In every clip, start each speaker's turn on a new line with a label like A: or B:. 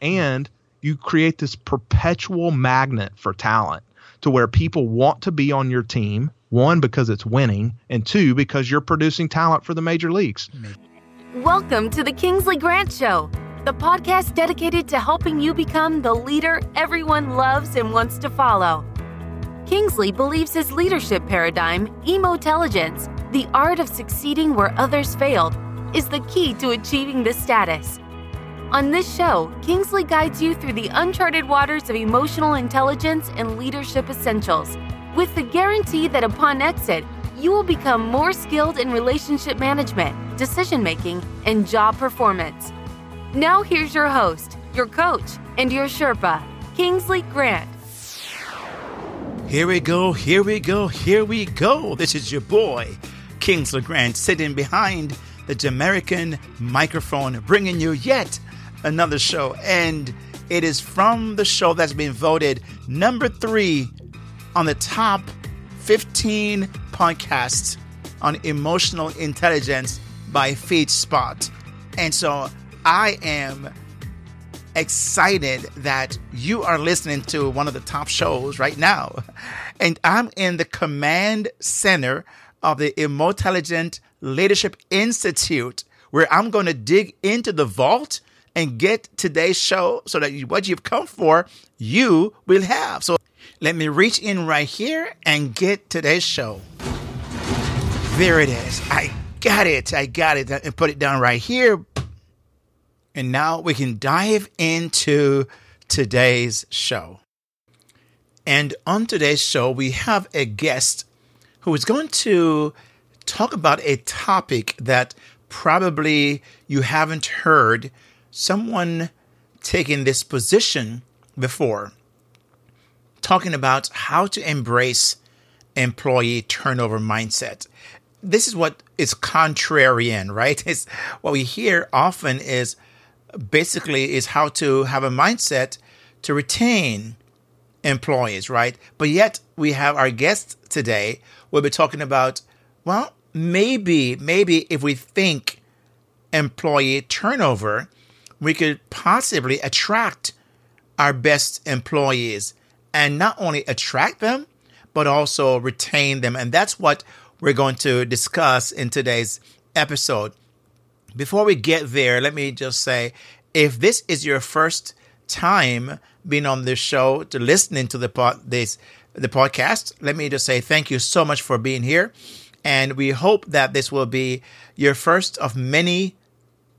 A: and you create this perpetual magnet for talent to where people want to be on your team one because it's winning and two because you're producing talent for the major leagues.
B: Welcome to the kingsley grant show the podcast dedicated to helping you become the leader everyone loves and wants to follow. Kingsley believes his leadership paradigm emotelligence the art of succeeding where others failed is the key to achieving this status on this show, Kingsley guides you through the uncharted waters of emotional intelligence and leadership essentials, with the guarantee that upon exit, you will become more skilled in relationship management, decision making, and job performance. Now, here's your host, your coach, and your Sherpa, Kingsley Grant.
C: Here we go, here we go, here we go. This is your boy, Kingsley Grant, sitting behind the Jamaican microphone, bringing you yet another show. And it is from the show that's been voted number three on the top 15 podcasts on emotional intelligence by FeedSpot. And so I am excited that you are listening to one of the top shows right now. And I'm in the command center of the Emotelligent Leadership Institute, where I'm going to dig into the vault and get today's show so that what you've come for, you will have. So let me reach in right here and get today's show. There it is. I got it. I got it. And put it down right here. And now we can dive into today's show. And on today's show, we have a guest who is going to talk about a topic that probably you haven't heard someone taking this position before, talking about how to embrace employee turnover mindset. This is what is contrarian, right? It's what we hear often is basically is how to have a mindset to retain employees, right? But yet we have our guest today. We'll be talking about, well, maybe, maybe if we think employee turnover, we could possibly attract our best employees and not only attract them, but also retain them. And that's what we're going to discuss in today's episode. Before we get there, let me just say if this is your first time being on this show to listening to the pod, this the podcast, let me just say thank you so much for being here. And we hope that this will be your first of many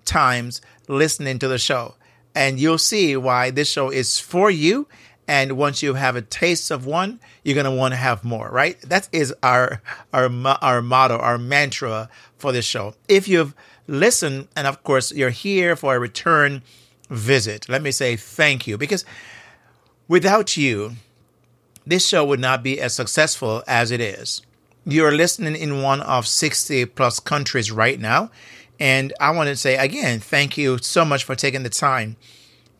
C: times listening to the show. And you'll see why this show is for you. And once you have a taste of one, you're going to want to have more, right? That is our, our, our motto, our mantra for this show. If you've listened, and of course, you're here for a return visit, let me say thank you because without you, this show would not be as successful as it is. You're listening in one of 60 plus countries right now. And I want to say again, thank you so much for taking the time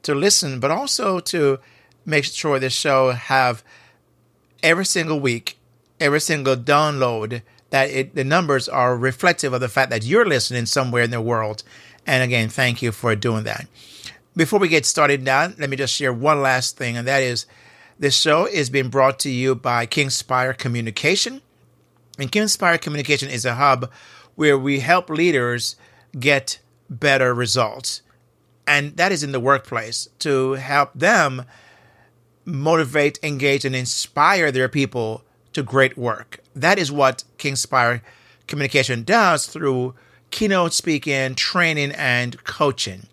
C: to listen, but also to make sure this show have every single week, every single download that it, the numbers are reflective of the fact that you're listening somewhere in the world. And again, thank you for doing that. Before we get started now, let me just share one last thing, and that is this show is being brought to you by Kingspire Communication. And Kingspire Communication is a hub where we help leaders get better results. And that is in the workplace to help them motivate, engage, and inspire their people to great work. That is what Kingspire Communication does through keynote speaking, training, and coaching.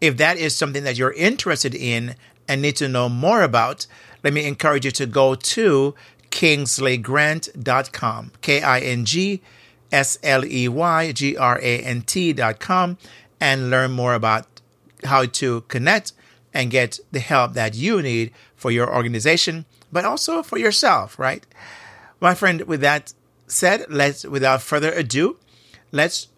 C: If that is something that you're interested in and need to know more about, let me encourage you to go to kingsleygrant.com. K I N G S L E Y G R A N T dot com and learn more about how to connect and get the help that you need for your organization, but also for yourself, right? My friend, with that said, let's, without further ado, let's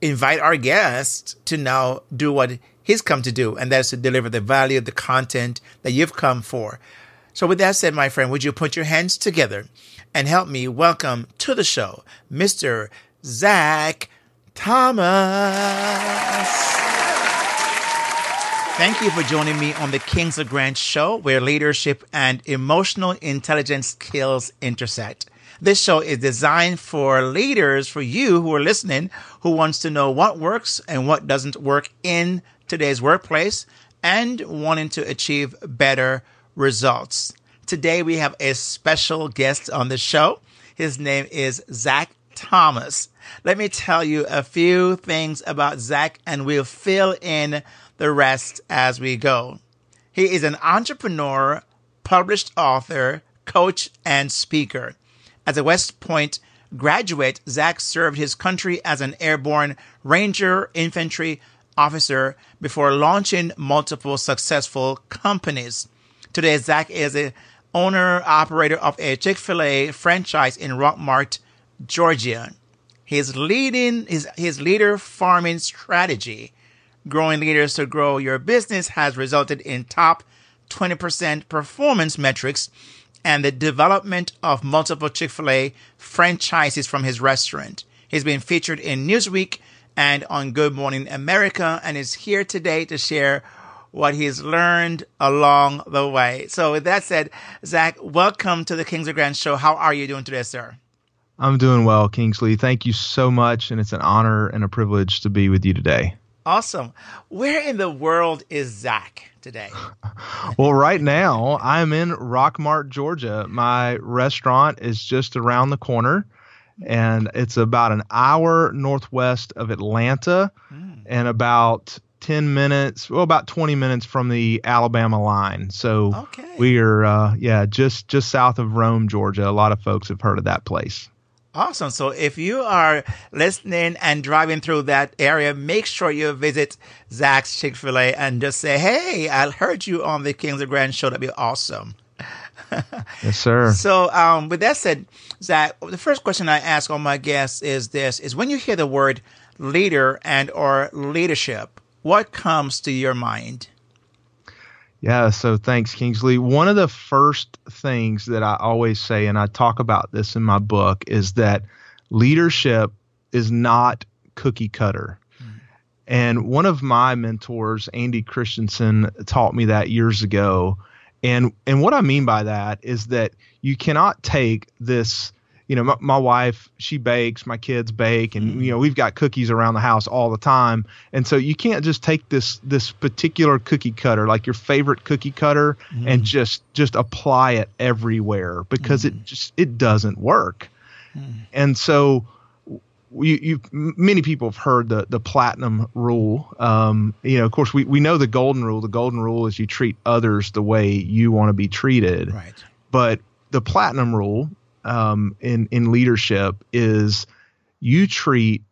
C: invite our guest to now do what he's come to do, and that's to deliver the value of the content that you've come for. So, with that said, my friend, would you put your hands together and help me welcome to the show Mr. Zach Thomas. Thank you for joining me on the Kingsley Grant Show, where leadership and emotional intelligence skills intersect. This show is designed for leaders, for you who are listening, who wants to know what works and what doesn't work in today's workplace and wanting to achieve better results. Today we have a special guest on the show. His name is Zach Thomas. Let me tell you a few things about Zach and we'll fill in the rest as we go. He is an entrepreneur, published author, coach, and speaker. As a West Point graduate, Zach served his country as an airborne ranger infantry officer before launching multiple successful companies. Today, Zach is a owner operator of a Chick-fil-A franchise in Rockmart, Georgia. His leading his, his leader farming strategy, growing leaders to grow your business, has resulted in top 20% performance metrics and the development of multiple Chick fil A franchises from his restaurant. He's been featured in Newsweek and on Good Morning America and is here today to share what he's learned along the way. So, with that said, Zach, welcome to the Kingsley Grant Show. How are you doing today, sir?
A: I'm doing well, Kingsley. Thank you so much. And it's an honor and a privilege to be with you today.
C: Awesome. Where in the world is Zach today?
A: well, right now I'm in Rockmart, Georgia. My restaurant is just around the corner and it's about an hour northwest of Atlanta mm. and about 10 minutes, well, about 20 minutes from the Alabama line. So okay. we are, uh, yeah, just, just south of Rome, Georgia. A lot of folks have heard of that place.
C: Awesome. So if you are listening and driving through that area, make sure you visit Zach's Chick fil A and just say, Hey, I heard you on the Kingsley Grant show. That'd be awesome.
A: yes, sir.
C: So, um, with that said, Zach, the first question I ask all my guests is this, is when you hear the word leader and or leadership, what comes to your mind?
A: Yeah, so thanks, Kingsley. One of the first things that I always say, and I talk about this in my book, is that leadership is not cookie cutter. Mm. And one of my mentors, Andy Christensen, taught me that years ago. And and what I mean by that is that you cannot take this you know, my, my, wife, she bakes, my kids bake, and you know, we've got cookies around the house all the time. And so you can't just take this this particular cookie cutter, like your favorite cookie cutter, mm. and just just apply it everywhere because mm. it just it doesn't work. Mm. And so you, you many people have heard the the platinum rule. Um, you know, of course, we we know the golden rule. The golden rule is you treat others the way you want to be treated.
C: Right.
A: But the platinum rule um, in in leadership is you treat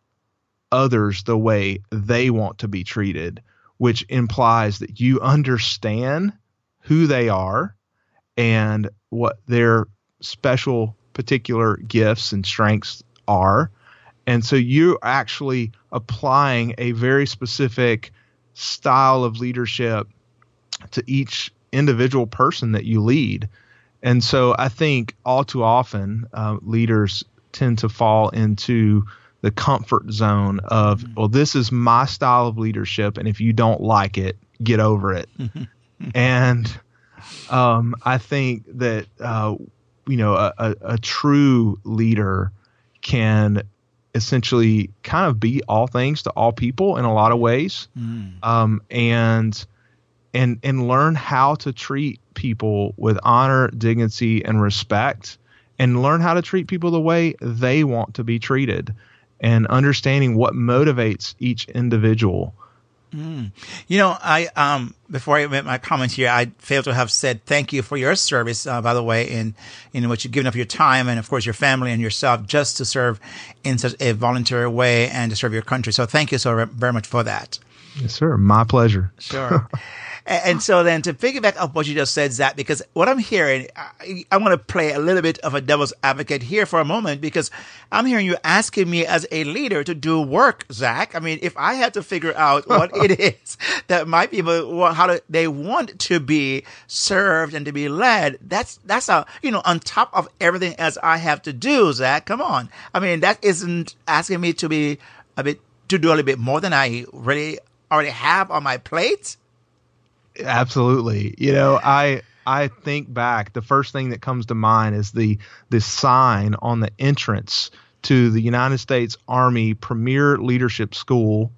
A: others the way they want to be treated, which implies that you understand who they are and what their special particular gifts and strengths are. And so you're actually applying a very specific style of leadership to each individual person that you lead. And so I think all too often uh, leaders tend to fall into the comfort zone of, mm-hmm. well, this is my style of leadership, and if you don't like it, get over it. and um, I think that uh, you know a, a, a, true leader can essentially kind of be all things to all people in a lot of ways, mm. um, and and and learn how to treat people with honor, dignity, and respect, and learn how to treat people the way they want to be treated, and understanding what motivates each individual.
C: Mm. You know, I um before I make my comments here, I failed to have said thank you for your service, uh, by the way, in in what you've given up your time and of course your family and yourself just to serve in such a voluntary way and to serve your country. So thank you so very much for that.
A: Yes, sir. My pleasure.
C: Sure. And, so then to piggyback off what you just said, Zach, because what I'm hearing, I, I want to play a little bit of a devil's advocate here for a moment because I'm hearing you asking me as a leader to do work, Zach. I mean, if I had to figure out what it is that my people, how to, they want to be served and to be led, that's, that's a, you know, on top of everything else I have to do, Zach. Come on. I mean, that isn't asking me to be a bit, to do a little bit more than I really already have on my plate.
A: Absolutely. You know, I I think back, the first thing that comes to mind is the the sign on the entrance to the United States Army Premier Leadership School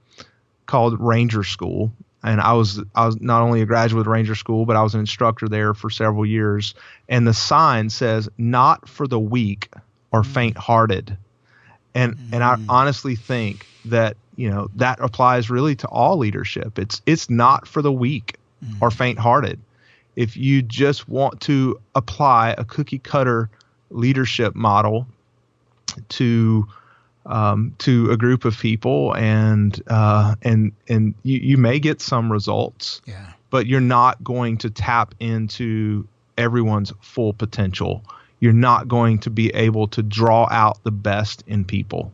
A: called Ranger School. And I was I was not only a graduate of Ranger School, but I was an instructor there for several years. And the sign says "Not for the weak or mm. faint-hearted." And mm. and I mm. honestly think that you know that applies really to all leadership. It's it's not for the weak mm. or faint-hearted. If you just want to apply a cookie cutter leadership model to um, to a group of people, and uh, and and you, you may get some results.
C: Yeah.
A: But you're not going to tap into everyone's full potential. You're not going to be able to draw out the best in people.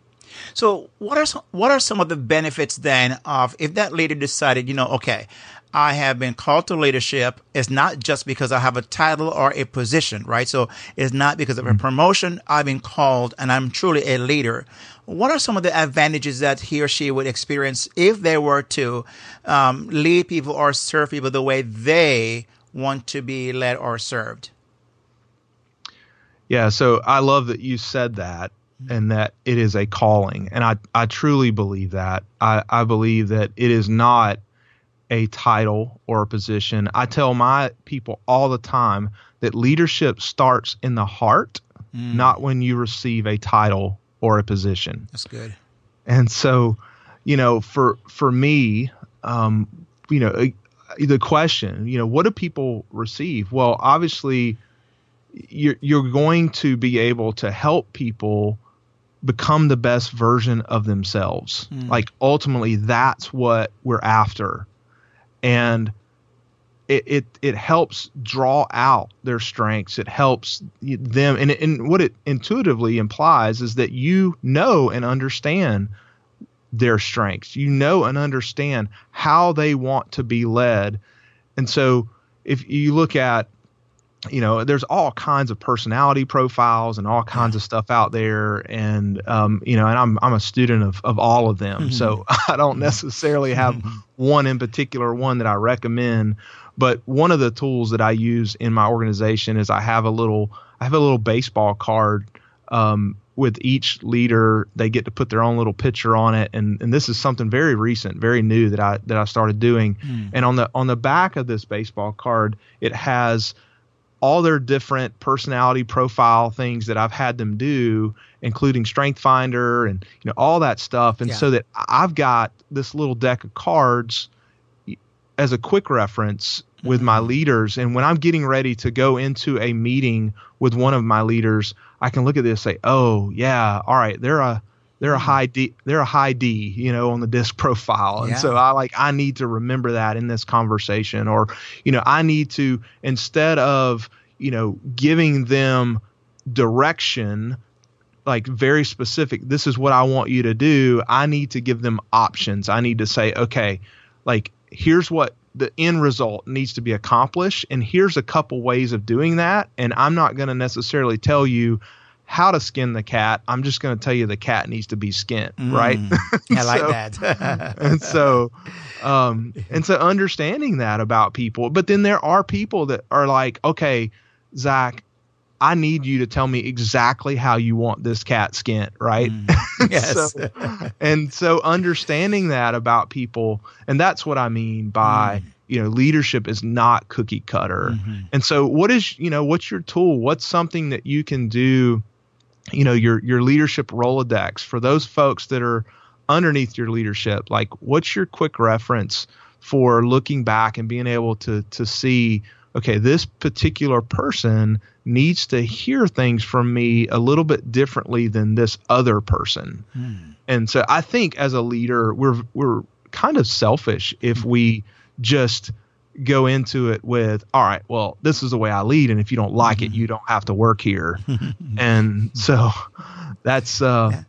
C: So, what are some, what are some of the benefits then of if that leader decided, you know, okay, I have been called to leadership It's not just because I have a title or a position, right? So it's not because of a mm-hmm. promotion. I've been called and I'm truly a leader. What are some of the advantages that he or she would experience if they were to um, lead people or serve people the way they want to be led or served?
A: Yeah, so I love that you said that. And that it is a calling. And I, I truly believe that. I, I believe that it is not a title or a position. I tell my people all the time that leadership starts in the heart, mm. not when you receive a title or a position.
C: That's good.
A: And so, you know, for for me, um, you know, the question, you know, what do people receive? Well, obviously, you're you're going to be able to help people become the best version of themselves. Mm. Like ultimately, that's what we're after and it, it it helps draw out their strengths. It helps them, and, and what it intuitively implies is that you know and understand their strengths. You know and understand how they want to be led, and so if you look at you know, there's all kinds of personality profiles and all kinds of stuff out there, and um, you know, and I'm I'm a student of of all of them, mm-hmm. so I don't necessarily have mm-hmm. one in particular one that I recommend. But one of the tools that I use in my organization is I have a little I have a little baseball card um, with each leader. They get to put their own little picture on it, and and this is something very recent, very new that I that I started doing. Mm. And on the on the back of this baseball card, it has all their different personality profile things that I've had them do, including Strength Finder and you know all that stuff, and yeah. so that I've got this little deck of cards as a quick reference with mm-hmm. my leaders. And when I'm getting ready to go into a meeting with one of my leaders, I can look at this and say, "Oh yeah, all right, they're a they're a mm-hmm. high D, they're a high D, you know, on the DISC profile. And yeah. so I like, I need to remember that in this conversation or, you know, I need to, instead of, you know, giving them direction, like very specific, this is what I want you to do. I need to give them options. I need to say, okay, like, here's what the end result needs to be accomplished. And here's a couple ways of doing that. And I'm not going to necessarily tell you, how to skin the cat. I'm just going to tell you the cat needs to be skinned, mm, right?
C: I like that.
A: and so, um, and so understanding that about people, but then there are people that are like, okay, Zach, I need you to tell me exactly how you want this cat skinned, right? Mm, yes. so, and so understanding that about people, and that's what I mean by. Mm you know leadership is not cookie cutter mm-hmm. and so what is you know what's your tool what's something that you can do you know your your leadership rolodex for those folks that are underneath your leadership like what's your quick reference for looking back and being able to to see okay this particular person needs to hear things from me a little bit differently than this other person hmm. and so i think as a leader we're we're kind of selfish if we just go into it with, all right, well, this is the way I lead, and if you don't like mm-hmm. it, you don't have to work here. and so that's uh,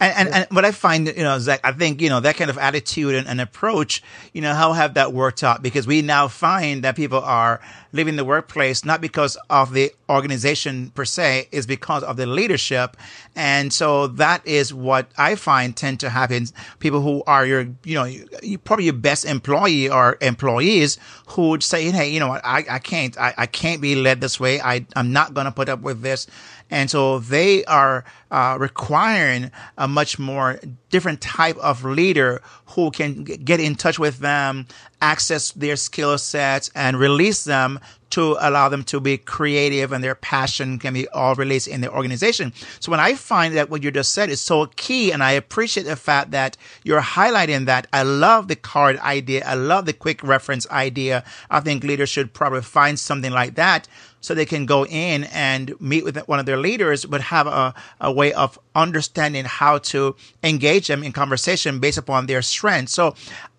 C: And, and, and what I find, you know, Zach, I think, you know, that kind of attitude and, and, approach, you know, how have that worked out? Because we now find that people are leaving the workplace not because of the organization per se, is because of the leadership. And so that is what I find tend to happen. People who are your, you know, you, probably your best employee or employees who would say, hey, you know what, I, I can't, I, I can't be led this way. I, I'm not going to put up with this. And so they are uh, requiring a much more different type of leader who can get in touch with them, access their skill sets, and release them to allow them to be creative and their passion can be all released in the organization. So when I find that what you just said is so key, and I appreciate the fact that you're highlighting that, I love the card idea. I love the quick reference idea. I think leaders should probably find something like that so they can go in and meet with one of their leaders, but have a, a way of understanding how to engage them in conversation based upon their strengths. So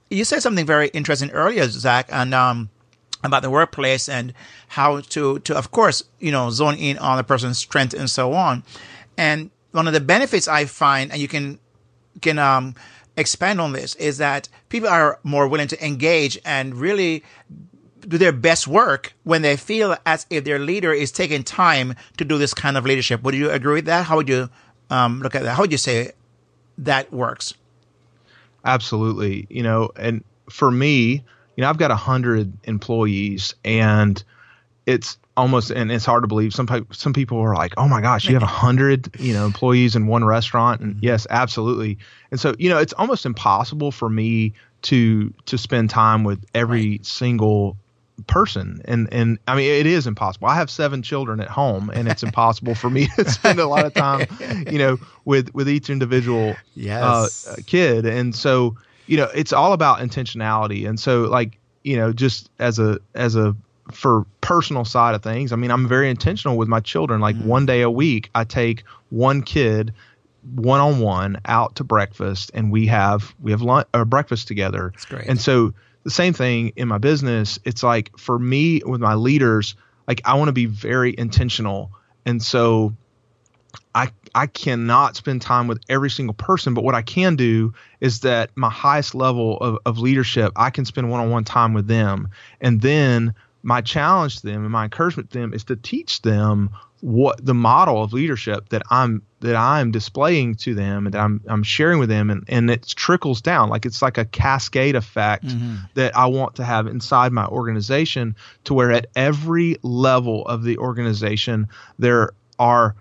C: you said something very interesting earlier, Zach, and um, about the workplace and how to, to, of course, you know, zone in on the person's strength and so on. And one of the benefits I find, and you can, can, um, expand on this is that people are more willing to engage and really do their best work when they feel as if their leader is taking time to do this kind of leadership. Would you agree with that? How would you um, look at that? How would you say that works?
A: Absolutely. You know, and for me, you know, I've got a hundred employees, and it's almost and it's hard to believe. Some some people are like, "Oh my gosh, you have a hundred, you know, employees in one restaurant." And yes, absolutely. And so, you know, it's almost impossible for me to to spend time with every right. single person. And and i mean it is impossible. I have seven children at home and it's impossible for me to spend a lot of time you know with with each individual uh, yes. uh, kid. And so you know it's all about intentionality. And so like you know just as a as a for personal side of things i mean i'm very intentional with my children. Like mm. one day a week i take one kid one on one out to breakfast and we have we have lunch or breakfast together. Great, and so the same thing in my business. It's like for me with my leaders, like I want to be very intentional. And so I I cannot spend time with every single person, but what I can do is that my highest level of, of leadership, I can spend one-on-one time with them. And then my challenge to them and my encouragement to them is to teach them what the model of leadership that I'm that I'm displaying to them and that I'm I'm sharing with them and, and it trickles down like it's like a cascade effect mm-hmm. that I want to have inside my organization to where at every level of the organization there are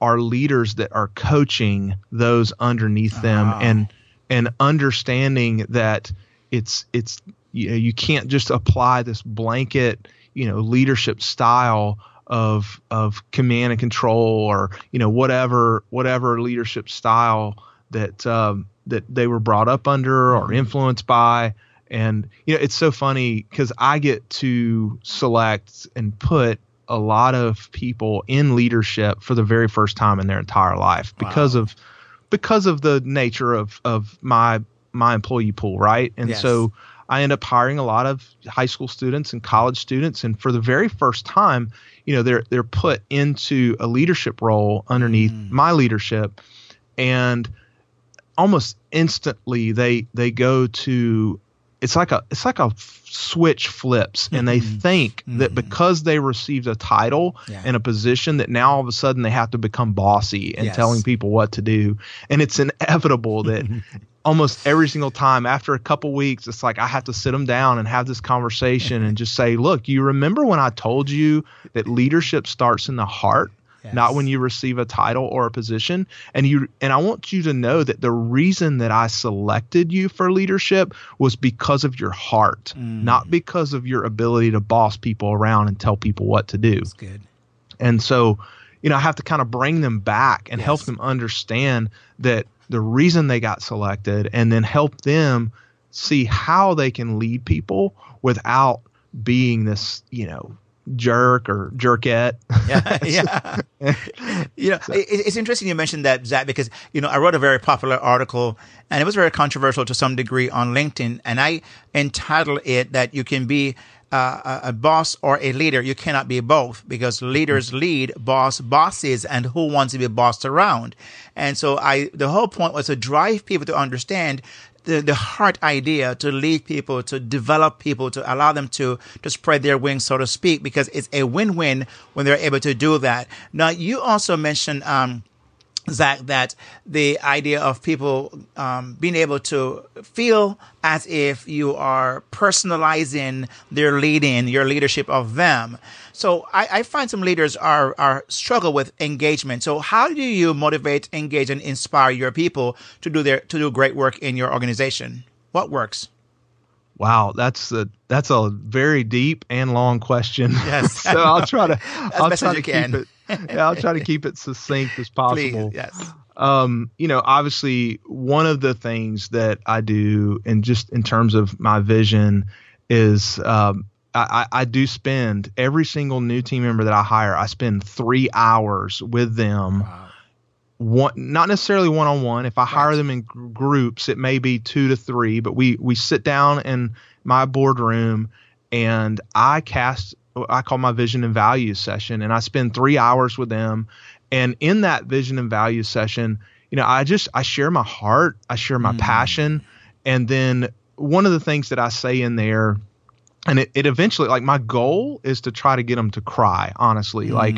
A: are leaders that are coaching those underneath them uh-huh. and and understanding that it's it's you, know, you can't just apply this blanket you know leadership style of of command and control or you know whatever whatever leadership style that um, that they were brought up under or mm-hmm. influenced by and you know it's so funny because I get to select and put a lot of people in leadership for the very first time in their entire life because wow. of because of the nature of of my my employee pool right and yes. so I end up hiring a lot of high school students and college students and for the very first time you know they're they're put into a leadership role underneath mm. my leadership and almost instantly they they go to it's like a it's like a switch flips and they mm-hmm. think mm-hmm. that because they received a title yeah. and a position that now all of a sudden they have to become bossy and yes. telling people what to do and it's inevitable that almost every single time after a couple weeks it's like i have to sit them down and have this conversation and just say look you remember when i told you that leadership starts in the heart yes. not when you receive a title or a position and you and i want you to know that the reason that i selected you for leadership was because of your heart mm. not because of your ability to boss people around and tell people what to do
C: That's good
A: and so you know i have to kind of bring them back and yes. help them understand that the reason they got selected, and then help them see how they can lead people without being this, you know, jerk or jerkette.
C: yeah, yeah. you know, so. it, it's interesting you mentioned that, Zach, because you know I wrote a very popular article, and it was very controversial to some degree on LinkedIn, and I entitled it that you can be uh, a boss or a leader. You cannot be both because leaders mm-hmm. lead, boss bosses, and who wants to be bossed around. And so I, the whole point was to drive people to understand the, the heart idea to lead people, to develop people, to allow them to, to spread their wings, so to speak, because it's a win-win when they're able to do that. Now, you also mentioned, um, Zach, that the idea of people um, being able to feel as if you are personalizing their leading, your leadership of them. So I, I, find some leaders are are struggle with engagement. So how do you motivate, engage, and inspire your people to do their to do great work in your organization? What works?
A: Wow, that's a that's a very deep and long question.
C: Yes.
A: so I'll try to I'll try to keep it yeah, I'll try to keep it succinct as possible.
C: Please, yes.
A: Um, you know, obviously, one of the things that I do, and just in terms of my vision, is um, I, I, do spend every single new team member that I hire. I spend three hours with them. Wow. One, not necessarily one on one. If I right. hire them in groups, it may be two to three. But we we sit down in my boardroom and I cast I call my vision and values session, and I spend three hours with them. And in that vision and values session, you know, I just I share my heart, I share my mm. passion, and then one of the things that I say in there, and it, it eventually like my goal is to try to get them to cry. Honestly, mm. like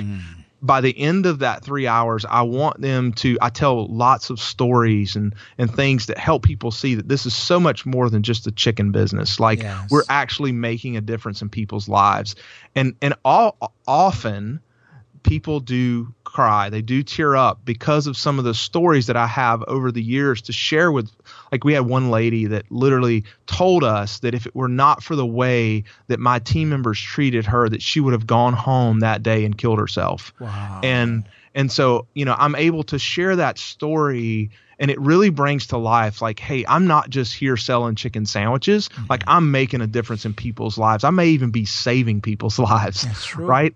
A: by the end of that three hours, I want them to. I tell lots of stories and and things that help people see that this is so much more than just the chicken business. Like yes. we're actually making a difference in people's lives, and and all often people do cry. They do tear up because of some of the stories that I have over the years to share with. Like, we had one lady that literally told us that if it were not for the way that my team members treated her, that she would have gone home that day and killed herself.
C: Wow.
A: And, and so, you know, I'm able to share that story and it really brings to life like hey i'm not just here selling chicken sandwiches mm-hmm. like i'm making a difference in people's lives i may even be saving people's lives right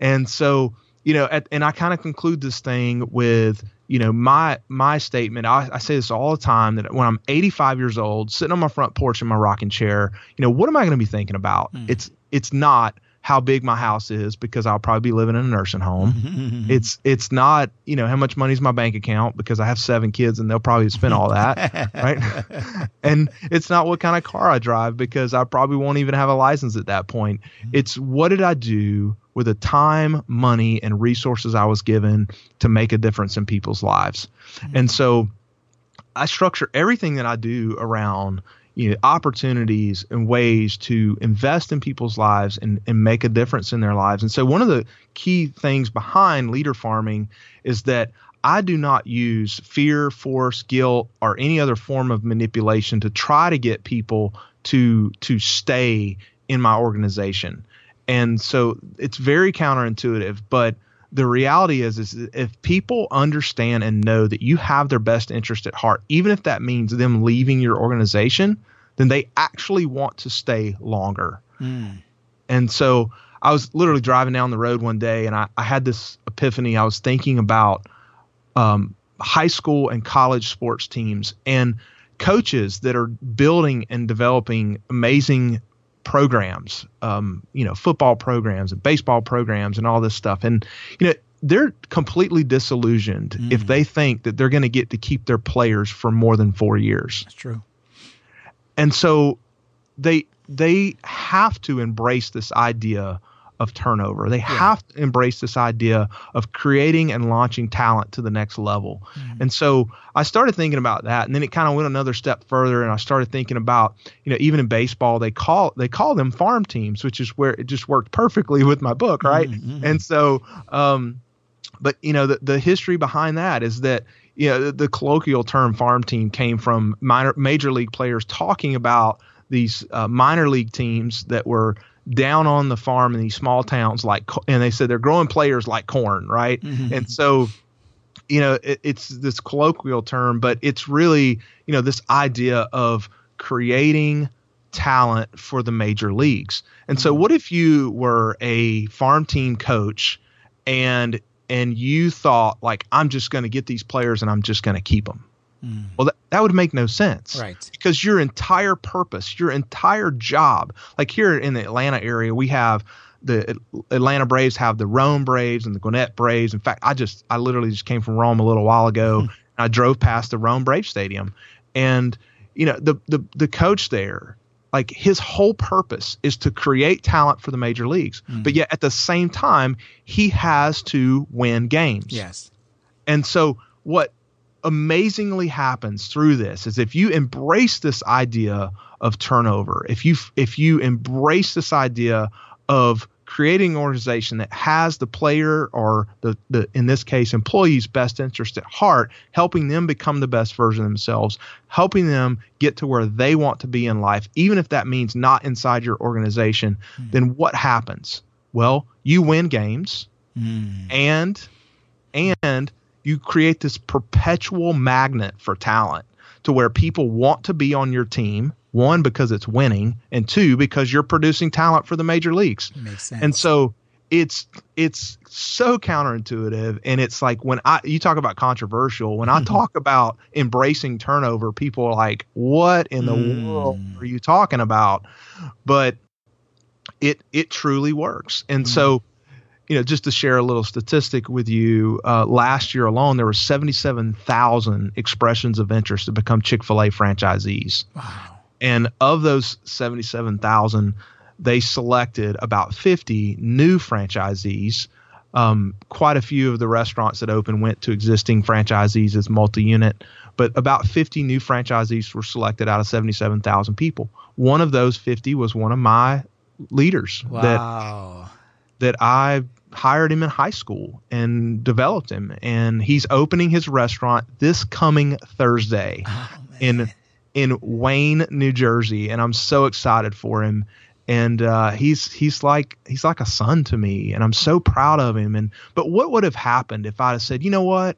A: and so you know, at, and I kind of conclude this thing with, you know, my my statement. I, I, say this all the time that when I'm 85 years old, sitting on my front porch in my rocking chair, you know, what am I going to be thinking about? Mm. It's it's not how big my house is because I'll probably be living in a nursing home. it's it's not you know how much money's my bank account because I have seven kids and they'll probably spend all that, right? and it's not what kind of car I drive because I probably won't even have a license at that point. Mm. It's what did I do with the time, money, and resources I was given to make a difference in people's lives. Mm-hmm. And so I structure everything that I do around you know, opportunities and ways to invest in people's lives and, and make a difference in their lives. And so one of the key things behind leader farming is that I do not use fear, force, guilt, or any other form of manipulation to try to get people to to stay in my organization. And so it's very counterintuitive, but the reality is is if people understand and know that you have their best interest at heart, even if that means them leaving your organization, then they actually want to stay longer. Mm. And so I was literally driving down the road one day and I, I had this epiphany. I was thinking about um, high school and college sports teams and coaches that are building and developing amazing programs, um, you know, football programs and baseball programs and all this stuff. And, you know, they're completely disillusioned mm. if they think that they're going to get to keep their players for more than four years.
C: That's true.
A: And so they they have to embrace this idea of turnover. They yeah. have to embrace this idea of creating and launching talent to the next level. Mm-hmm. And so I started thinking about that, and then it kind of went another step further, and I started thinking about, you know, even in baseball, they call they call them farm teams, which is where it just worked perfectly with my book, right? Mm-hmm. And so, um, but you know, the the history behind that is that you know the, the colloquial term farm team came from minor major league players talking about these uh, minor league teams that were down on the farm in these small towns like and they said they're growing players like corn right mm-hmm. and so you know it, it's this colloquial term but it's really you know this idea of creating talent for the major leagues. And so what if you were a farm team coach and and you thought like I'm just going to get these players and I'm just going to keep them? Mm. Well, that, that would make no sense.
C: Right.
A: Because your entire purpose, your entire job, like here in the Atlanta area, we have the Atlanta Braves have the Rome Braves and the Gwinnett Braves. In fact, I just I literally just came from Rome a little while ago. Mm. I drove past the Rome Brave Stadium, and you know the the the coach there, like his whole purpose is to create talent for the major leagues. Mm. But yet at the same time, he has to win games.
C: Yes.
A: And so what amazingly happens through this is if you embrace this idea of turnover, if you if you embrace this idea of creating an organization that has the player or the, the in this case employees best interest at heart helping them become the best version of themselves helping them get to where they want to be in life even if that means not inside your organization mm. then what happens well you win games mm. and and you create this perpetual magnet for talent to where people want to be on your team one, because it's winning, and two, because you're producing talent for the major leagues.
C: Makes sense.
A: And so it's it's so counterintuitive and it's like when I you talk about controversial when I talk about embracing turnover people are like what in the mm. world are you talking about but it it truly works and mm. so you know just to share a little statistic with you uh, last year alone there were 77,000 expressions of interest to become Chick-fil-A franchisees
C: wow
A: and of those 77,000, they selected about 50 new franchisees. Um, quite a few of the restaurants that opened went to existing franchisees as multi unit, but about 50 new franchisees were selected out of 77,000 people. One of those 50 was one of my leaders
C: wow.
A: that, that I hired him in high school and developed him. And he's opening his restaurant this coming Thursday
C: oh,
A: in in Wayne, New Jersey, and I'm so excited for him. And uh, he's he's like he's like a son to me, and I'm so proud of him. And but what would have happened if I'd have said, you know what,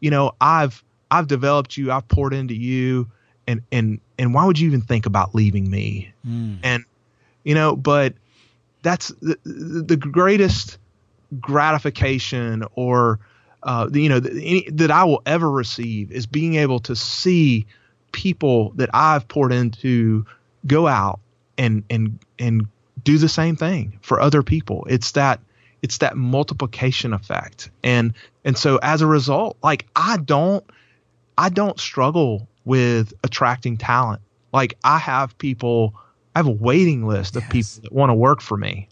A: you know I've I've developed you, I've poured into you, and and and why would you even think about leaving me?
C: Mm.
A: And you know, but that's the, the greatest gratification or uh, you know any, that I will ever receive is being able to see people that I've poured into go out and and and do the same thing for other people. It's that it's that multiplication effect. And and so as a result, like I don't I don't struggle with attracting talent. Like I have people I have a waiting list of yes. people that want to work for me.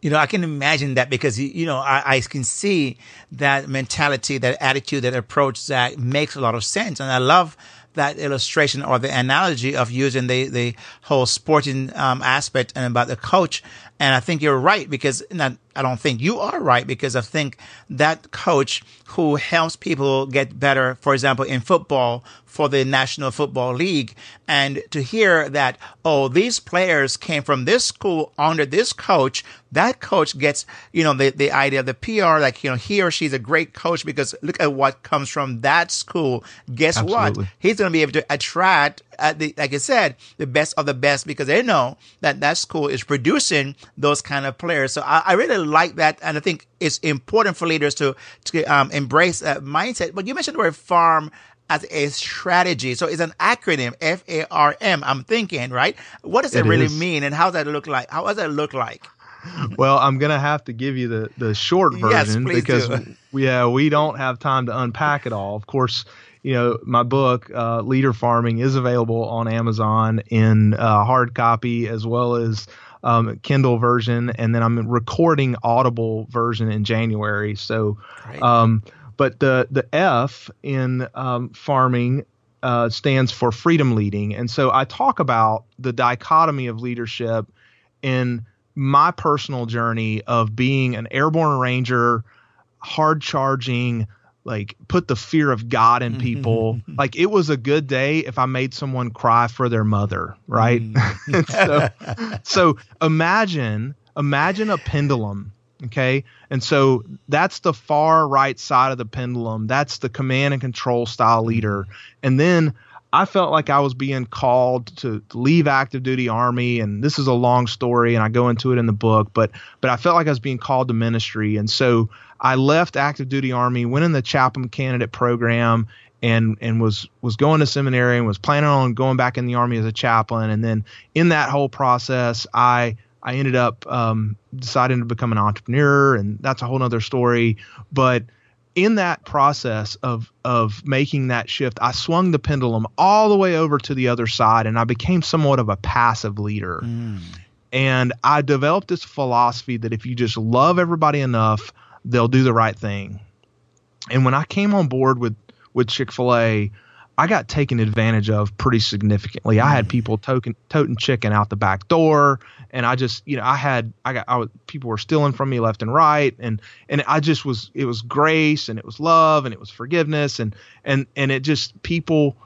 C: You know, I can imagine that because, you know, I, I, can see that mentality, that attitude, that approach that makes a lot of sense. And I love that illustration or the analogy of using the, the whole sporting um, aspect and about the coach. And I think you're right because not, I don't think you are right because I think that coach who helps people get better, for example, in football for the National Football League. And to hear that, oh, these players came from this school under this coach, that coach gets, you know, the, the idea of the PR, like, you know, he or she's a great coach because look at what comes from that school. Guess Absolutely. what? He's going to be able to attract, uh, the, like I said, the best of the best because they know that that school is producing those kind of players. So I, I really like that. And I think it's important for leaders to, to um, embrace that mindset. But you mentioned the word farm as a strategy. So it's an acronym, F A R M. I'm thinking, right? What does it, it really is. mean and how does that look like? How does that look like?
A: well, I'm gonna have to give you the the short version
C: yes,
A: because
C: do.
A: yeah, we don't have time to unpack it all. Of course, you know my book uh, Leader Farming is available on Amazon in uh, hard copy as well as um, Kindle version, and then I'm recording Audible version in January. So. Um, but the the F in um, farming uh, stands for freedom leading, and so I talk about the dichotomy of leadership in my personal journey of being an airborne ranger, hard charging, like put the fear of God in people. like it was a good day if I made someone cry for their mother, right? Mm. so, so imagine imagine a pendulum Okay. And so that's the far right side of the pendulum. That's the command and control style leader. And then I felt like I was being called to leave active duty army and this is a long story and I go into it in the book but but I felt like I was being called to ministry and so I left active duty army went in the chaplain candidate program and and was was going to seminary and was planning on going back in the army as a chaplain and then in that whole process I I ended up um, deciding to become an entrepreneur and that's a whole other story but in that process of of making that shift, I swung the pendulum all the way over to the other side, and I became somewhat of a passive leader. Mm. And I developed this philosophy that if you just love everybody enough, they'll do the right thing. And when I came on board with with Chick Fil A, I got taken advantage of pretty significantly. I had mm. people token, toting chicken out the back door, and I just, you know, I had, I got, I was, people were stealing from me left and right, and and I just was, it was grace and it was love and it was forgiveness and and and it just people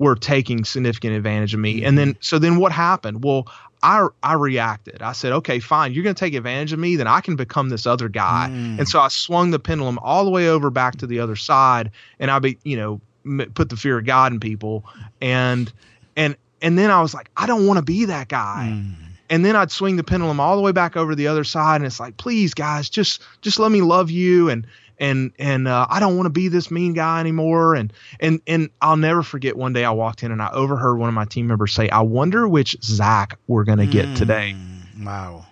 A: were taking significant advantage of me. And then so then what happened? Well, I I reacted. I said, okay, fine, you're going to take advantage of me, then I can become this other guy. Mm. And so I swung the pendulum all the way over back to the other side, and I be, you know, put the fear of God in people, and and and then I was like, I don't want to be that guy. Mm. And then I'd swing the pendulum all the way back over the other side, and it's like, please, guys, just just let me love you, and and and uh, I don't want to be this mean guy anymore. And and and I'll never forget one day I walked in and I overheard one of my team members say, "I wonder which Zach we're gonna get mm. today."
C: Wow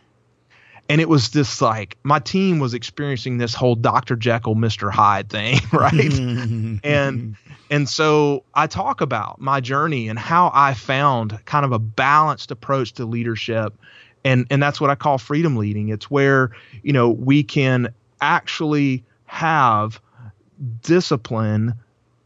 A: and it was this like my team was experiencing this whole Dr. Jekyll, Mr. Hyde thing, right? and and so I talk about my journey and how I found kind of a balanced approach to leadership. And and that's what I call freedom leading. It's where, you know, we can actually have discipline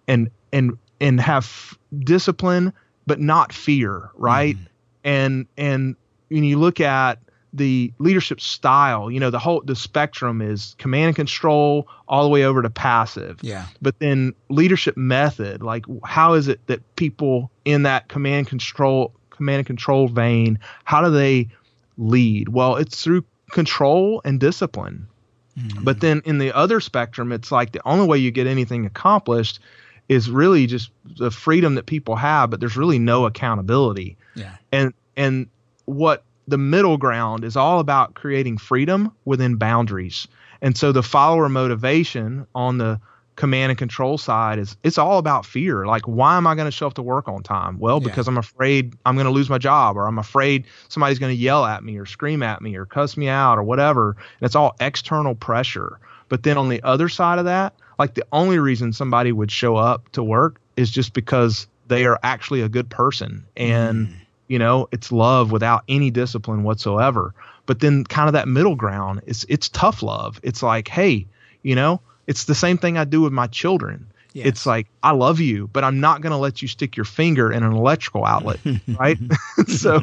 A: and and and have discipline but not fear, right? Mm. And and when you look at the leadership style you know the whole the spectrum is command and control all the way over to passive
C: yeah
A: but then leadership method like how is it that people in that command control command and control vein how do they lead well it's through control and discipline mm-hmm. but then in the other spectrum it's like the only way you get anything accomplished is really just the freedom that people have but there's really no accountability
C: yeah
A: and and what the middle ground is all about creating freedom within boundaries. And so the follower motivation on the command and control side is it's all about fear. Like, why am I going to show up to work on time? Well, yeah. because I'm afraid I'm going to lose my job, or I'm afraid somebody's going to yell at me, or scream at me, or cuss me out, or whatever. And it's all external pressure. But then on the other side of that, like the only reason somebody would show up to work is just because they are actually a good person and mm you know it's love without any discipline whatsoever but then kind of that middle ground it's it's tough love it's like hey you know it's the same thing i do with my children yes. it's like i love you but i'm not going to let you stick your finger in an electrical outlet right so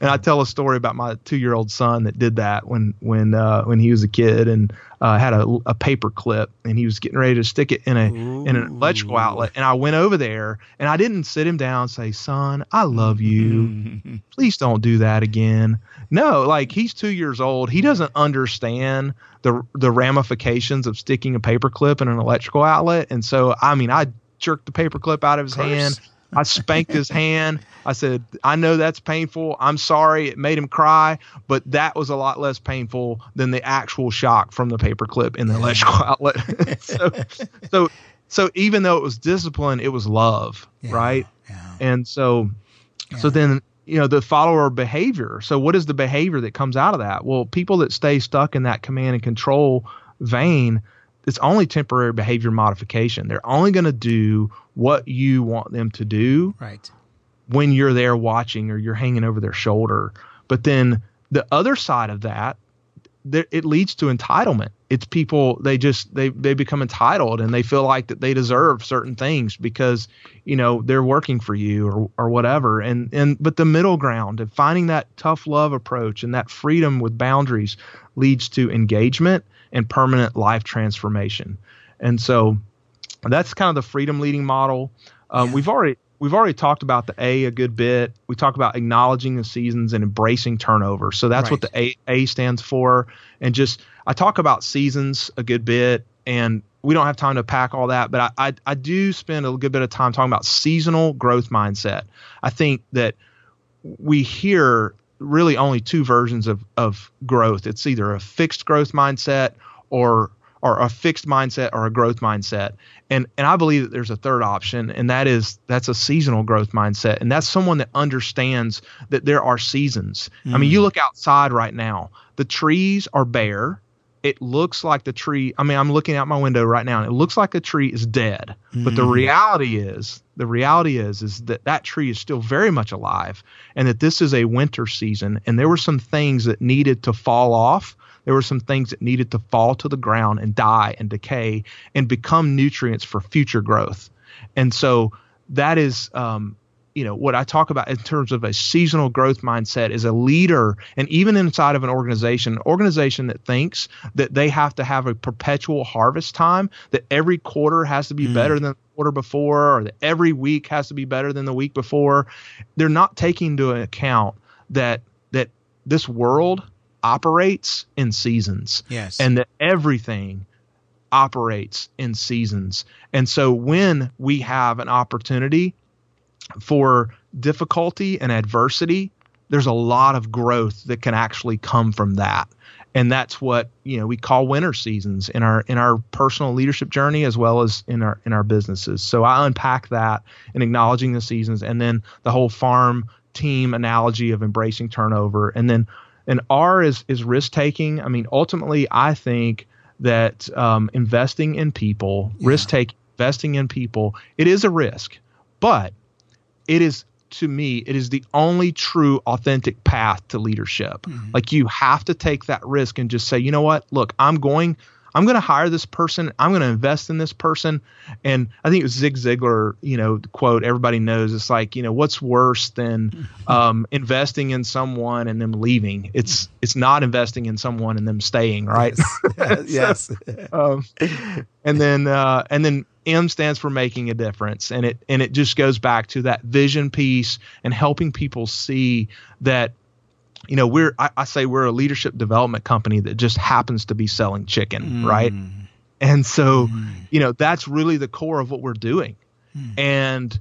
A: and I tell a story about my two year old son that did that when when uh, when he was a kid and uh, had a, a paper clip and he was getting ready to stick it in a Ooh. in an electrical outlet. And I went over there and I didn't sit him down and say son I love you. Please don't do that again. No like he's two years old. He doesn't understand the the ramifications of sticking a paper clip in an electrical outlet. And so I mean I jerked the paper clip out of his hand I spanked his hand. I said, I know that's painful. I'm sorry. It made him cry, but that was a lot less painful than the actual shock from the paperclip in the electrical outlet. so, so, so even though it was discipline, it was love, yeah, right? Yeah. And so, yeah. so then, you know, the follower behavior. So what is the behavior that comes out of that? Well, people that stay stuck in that command and control vein, it's only temporary behavior modification. They're only going to do what you want them to do.
C: Right.
A: When you're there watching or you're hanging over their shoulder. But then the other side of that, it leads to entitlement. It's people they just they they become entitled and they feel like that they deserve certain things because you know they're working for you or or whatever. And and but the middle ground of finding that tough love approach and that freedom with boundaries leads to engagement and permanent life transformation. And so that's kind of the freedom leading model. Um, yeah. We've already we've already talked about the A a good bit. We talk about acknowledging the seasons and embracing turnover. So that's right. what the A, a stands for. And just I talk about seasons a good bit, and we don't have time to pack all that, but I, I, I do spend a good bit of time talking about seasonal growth mindset. I think that we hear really only two versions of, of growth. It's either a fixed growth mindset or or a fixed mindset or a growth mindset. And and I believe that there's a third option, and that is that's a seasonal growth mindset. And that's someone that understands that there are seasons. Mm. I mean, you look outside right now, the trees are bare it looks like the tree i mean i'm looking out my window right now and it looks like the tree is dead mm. but the mm. reality is the reality is is that that tree is still very much alive and that this is a winter season and there were some things that needed to fall off there were some things that needed to fall to the ground and die and decay and become nutrients for future growth and so that is um, you know what I talk about in terms of a seasonal growth mindset is a leader and even inside of an organization an organization that thinks that they have to have a perpetual harvest time that every quarter has to be mm. better than the quarter before or that every week has to be better than the week before. They're not taking into account that that this world operates in seasons
C: yes.
A: and that everything operates in seasons. And so when we have an opportunity for difficulty and adversity, there's a lot of growth that can actually come from that. And that's what you know we call winter seasons in our in our personal leadership journey as well as in our in our businesses. So I unpack that in acknowledging the seasons, and then the whole farm team analogy of embracing turnover, and then and R is is risk taking. I mean, ultimately, I think that um, investing in people, yeah. risk taking, investing in people, it is a risk, but it is to me it is the only true authentic path to leadership. Mm-hmm. like you have to take that risk and just say you know what? Look i'm going i'm going to hire this person. I'm going to invest in this person. And i think it was zig ziglar you know quote everybody knows. It's like you know what's worse than mm-hmm. um, investing in someone and them leaving? It's it's not investing in someone and them staying right?
C: Yes,
A: yes. um, and then uh, and then M stands for making a difference, and it and it just goes back to that vision piece and helping people see that you know we're I, I say we're a leadership development company that just happens to be selling chicken, mm. right? And so mm. you know that's really the core of what we're doing, mm. and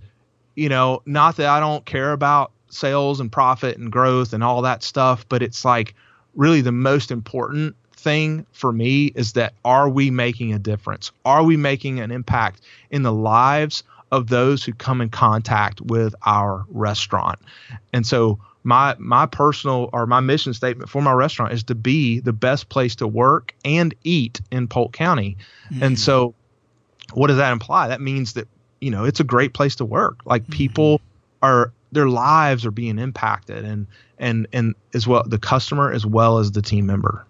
A: you know not that I don't care about sales and profit and growth and all that stuff, but it's like really the most important thing for me is that are we making a difference? Are we making an impact in the lives of those who come in contact with our restaurant? And so my my personal or my mission statement for my restaurant is to be the best place to work and eat in Polk County. Mm-hmm. And so what does that imply? That means that you know it's a great place to work. Like mm-hmm. people are their lives are being impacted and and and as well the customer as well as the team member.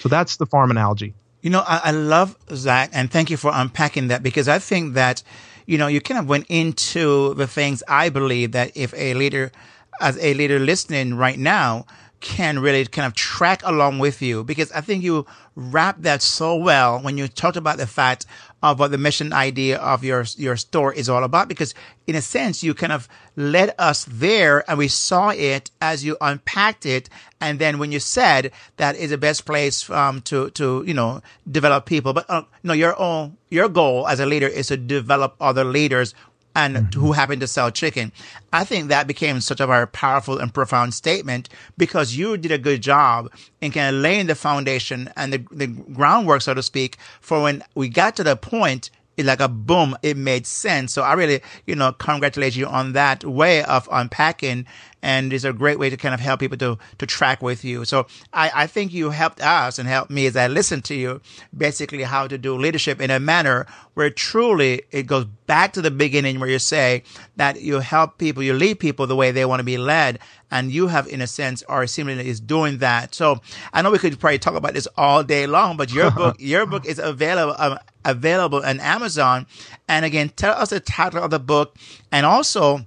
A: So that's the farm analogy.
C: You know, I, I love Zach, and thank you for unpacking that because I think that, you know, you kind of went into the things I believe that if a leader, as a leader listening right now, can really kind of track along with you because I think you wrapped that so well when you talked about the fact of what the mission idea of your your store is all about because in a sense you kind of led us there and we saw it as you unpacked it. And then when you said that is the best place um, to to you know develop people but uh, no your own your goal as a leader is to develop other leaders and mm-hmm. who happened to sell chicken. I think that became such a very powerful and profound statement because you did a good job in kind of laying the foundation and the, the groundwork, so to speak, for when we got to the point like a boom, it made sense. So I really, you know, congratulate you on that way of unpacking and it's a great way to kind of help people to to track with you. So I, I think you helped us and helped me as I listened to you basically how to do leadership in a manner where truly it goes back to the beginning where you say that you help people, you lead people the way they want to be led. And you have, in a sense, or seemingly is doing that. So I know we could probably talk about this all day long, but your book, your book is available, um, available on Amazon. And again, tell us the title of the book and also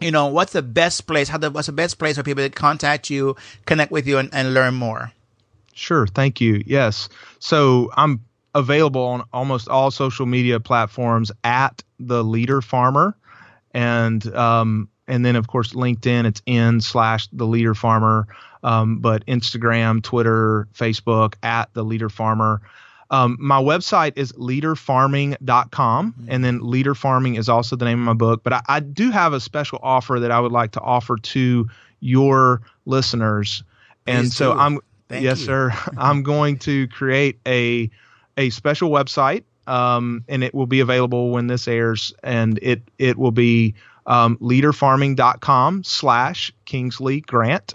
C: you know, what's the best place? How the, what's the best place for people to contact you, connect with you, and, and learn more?
A: Sure. Thank you. Yes. So I'm available on almost all social media platforms at the Leader Farmer, and um, and then of course LinkedIn. It's in slash the Leader Farmer, um, but Instagram, Twitter, Facebook at the Leader Farmer. Um, my website is leaderfarming.com,
C: Mm-hmm.
A: and then Leader Farming is also the name of my book. But I, I do have a special offer that I would like to offer to your listeners. And
C: Please
A: so
C: do.
A: I'm
C: Thank
A: yes,
C: you.
A: sir. I'm going to create a a special website, um, and it will be available when this airs, and it it will be um, leaderfarming.com slash Kingsley Grant,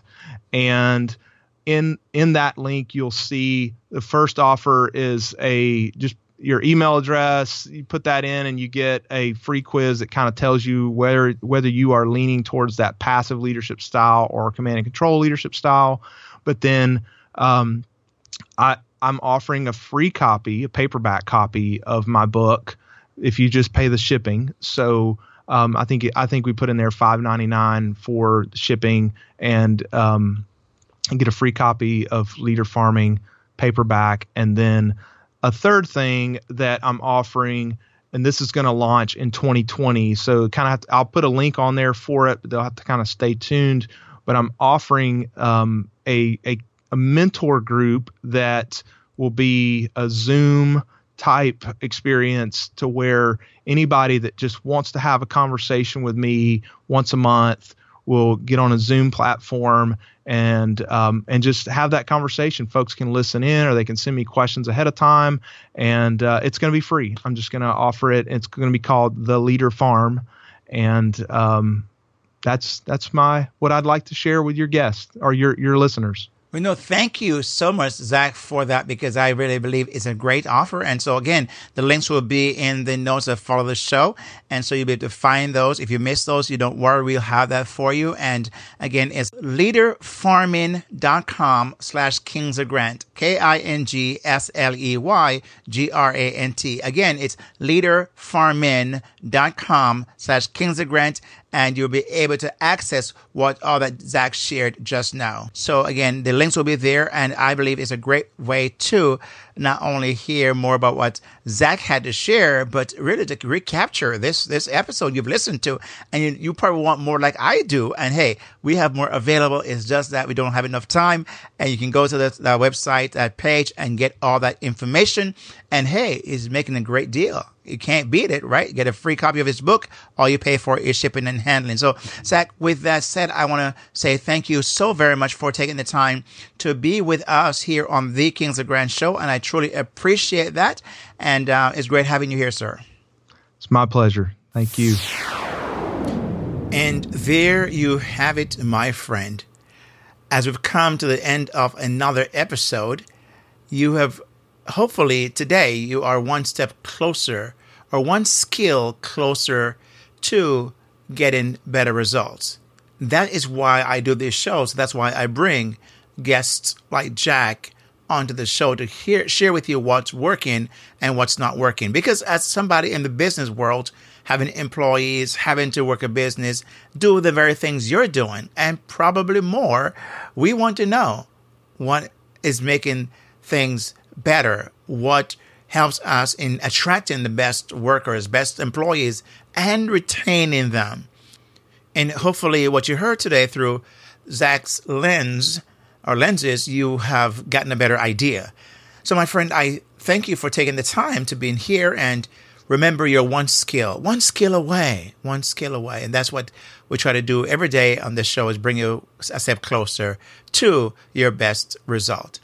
A: and in in that link you'll see the first offer is a just your email address you put that in and you get a free quiz that kind of tells you whether whether you are leaning towards that passive leadership style or command and control leadership style but then um, I I'm offering a free copy, a paperback copy of my book if you just pay the shipping. So um, I think I think we put in there five ninety nine for shipping and um, and get a free copy of Leader Farming paperback, and then a third thing that I'm offering. And this is going to launch in 2020, so kind of I'll put a link on there for it. But they'll have to kind of stay tuned. But I'm offering um, a, a a mentor group that will be a Zoom type experience to where anybody that just wants to have a conversation with me once a month will get on a Zoom platform and um, and just have that conversation. Folks can listen in or they can send me questions ahead of time, and uh, it's going to be free. I'm just going to offer it. It's going to be called the Leader Farm, and um, that's that's my what I'd like to share with your guests or your your listeners.
C: Well, no, thank you so much, Zach, for that because I really believe it's a great offer. And so again, the links will be in the notes that follow the show. And so you'll be able to find those. If you miss those, you don't worry. We'll have that for you. And again, it's leaderfarming.com slash Kingsley Grant. K-I-N-G-S-L-E-Y G-R-A-N-T. Again, it's leaderfarming.com slash Kingsley Grant and you'll be able to access what all that Zach shared just now. So again, the links will be there, and I believe it's a great way to not only hear more about what Zach had to share, but really to recapture this this episode you've listened to, and you, you probably want more like I do. And hey, we have more available. It's just that we don't have enough time, and you can go to the, the website, that page, and get all that information. And hey, he's making a great deal. You can't beat it, right? Get a free copy of his book. All you pay for is shipping and handling. So, Zach, with that said, I want to say thank you so very much for taking the time to be with us here on the Kingsley Grant Show. And I truly appreciate that. And uh, it's great having you here, sir.
A: It's my pleasure. Thank you.
C: And there you have it, my friend. As we've come to the end of another episode, you have hopefully today you are one step closer or one skill closer to getting better results. That is why I do these shows. That's why I bring guests like Jack onto the show to hear, share with you what's working and what's not working. Because as somebody in the business world, having employees, having to work a business, do the very things you're doing, and probably more, we want to know what is making things better, what helps us in attracting the best workers, best employees, and retaining them. And hopefully, what you heard today through Zach's lens or lenses, you have gotten a better idea. So, my friend, I thank you for taking the time to be in here and remember your one skill, one skill away, one skill away. And that's what we try to do every day on this show is bring you a step closer to your best result.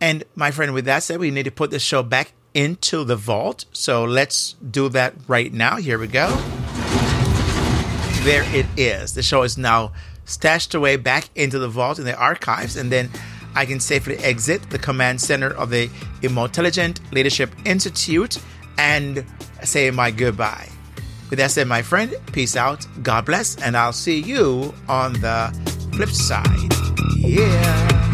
C: And my friend, with that said, we need to put this show back into the vault. So let's do that right now. Here we go. There it is. The show is now stashed away back into the vault in the archives, and then I can safely exit the command center of the Intelligent Leadership Institute and say my goodbye. With that said, my friend, peace out, God bless, and I'll see you on the flip side. Yeah.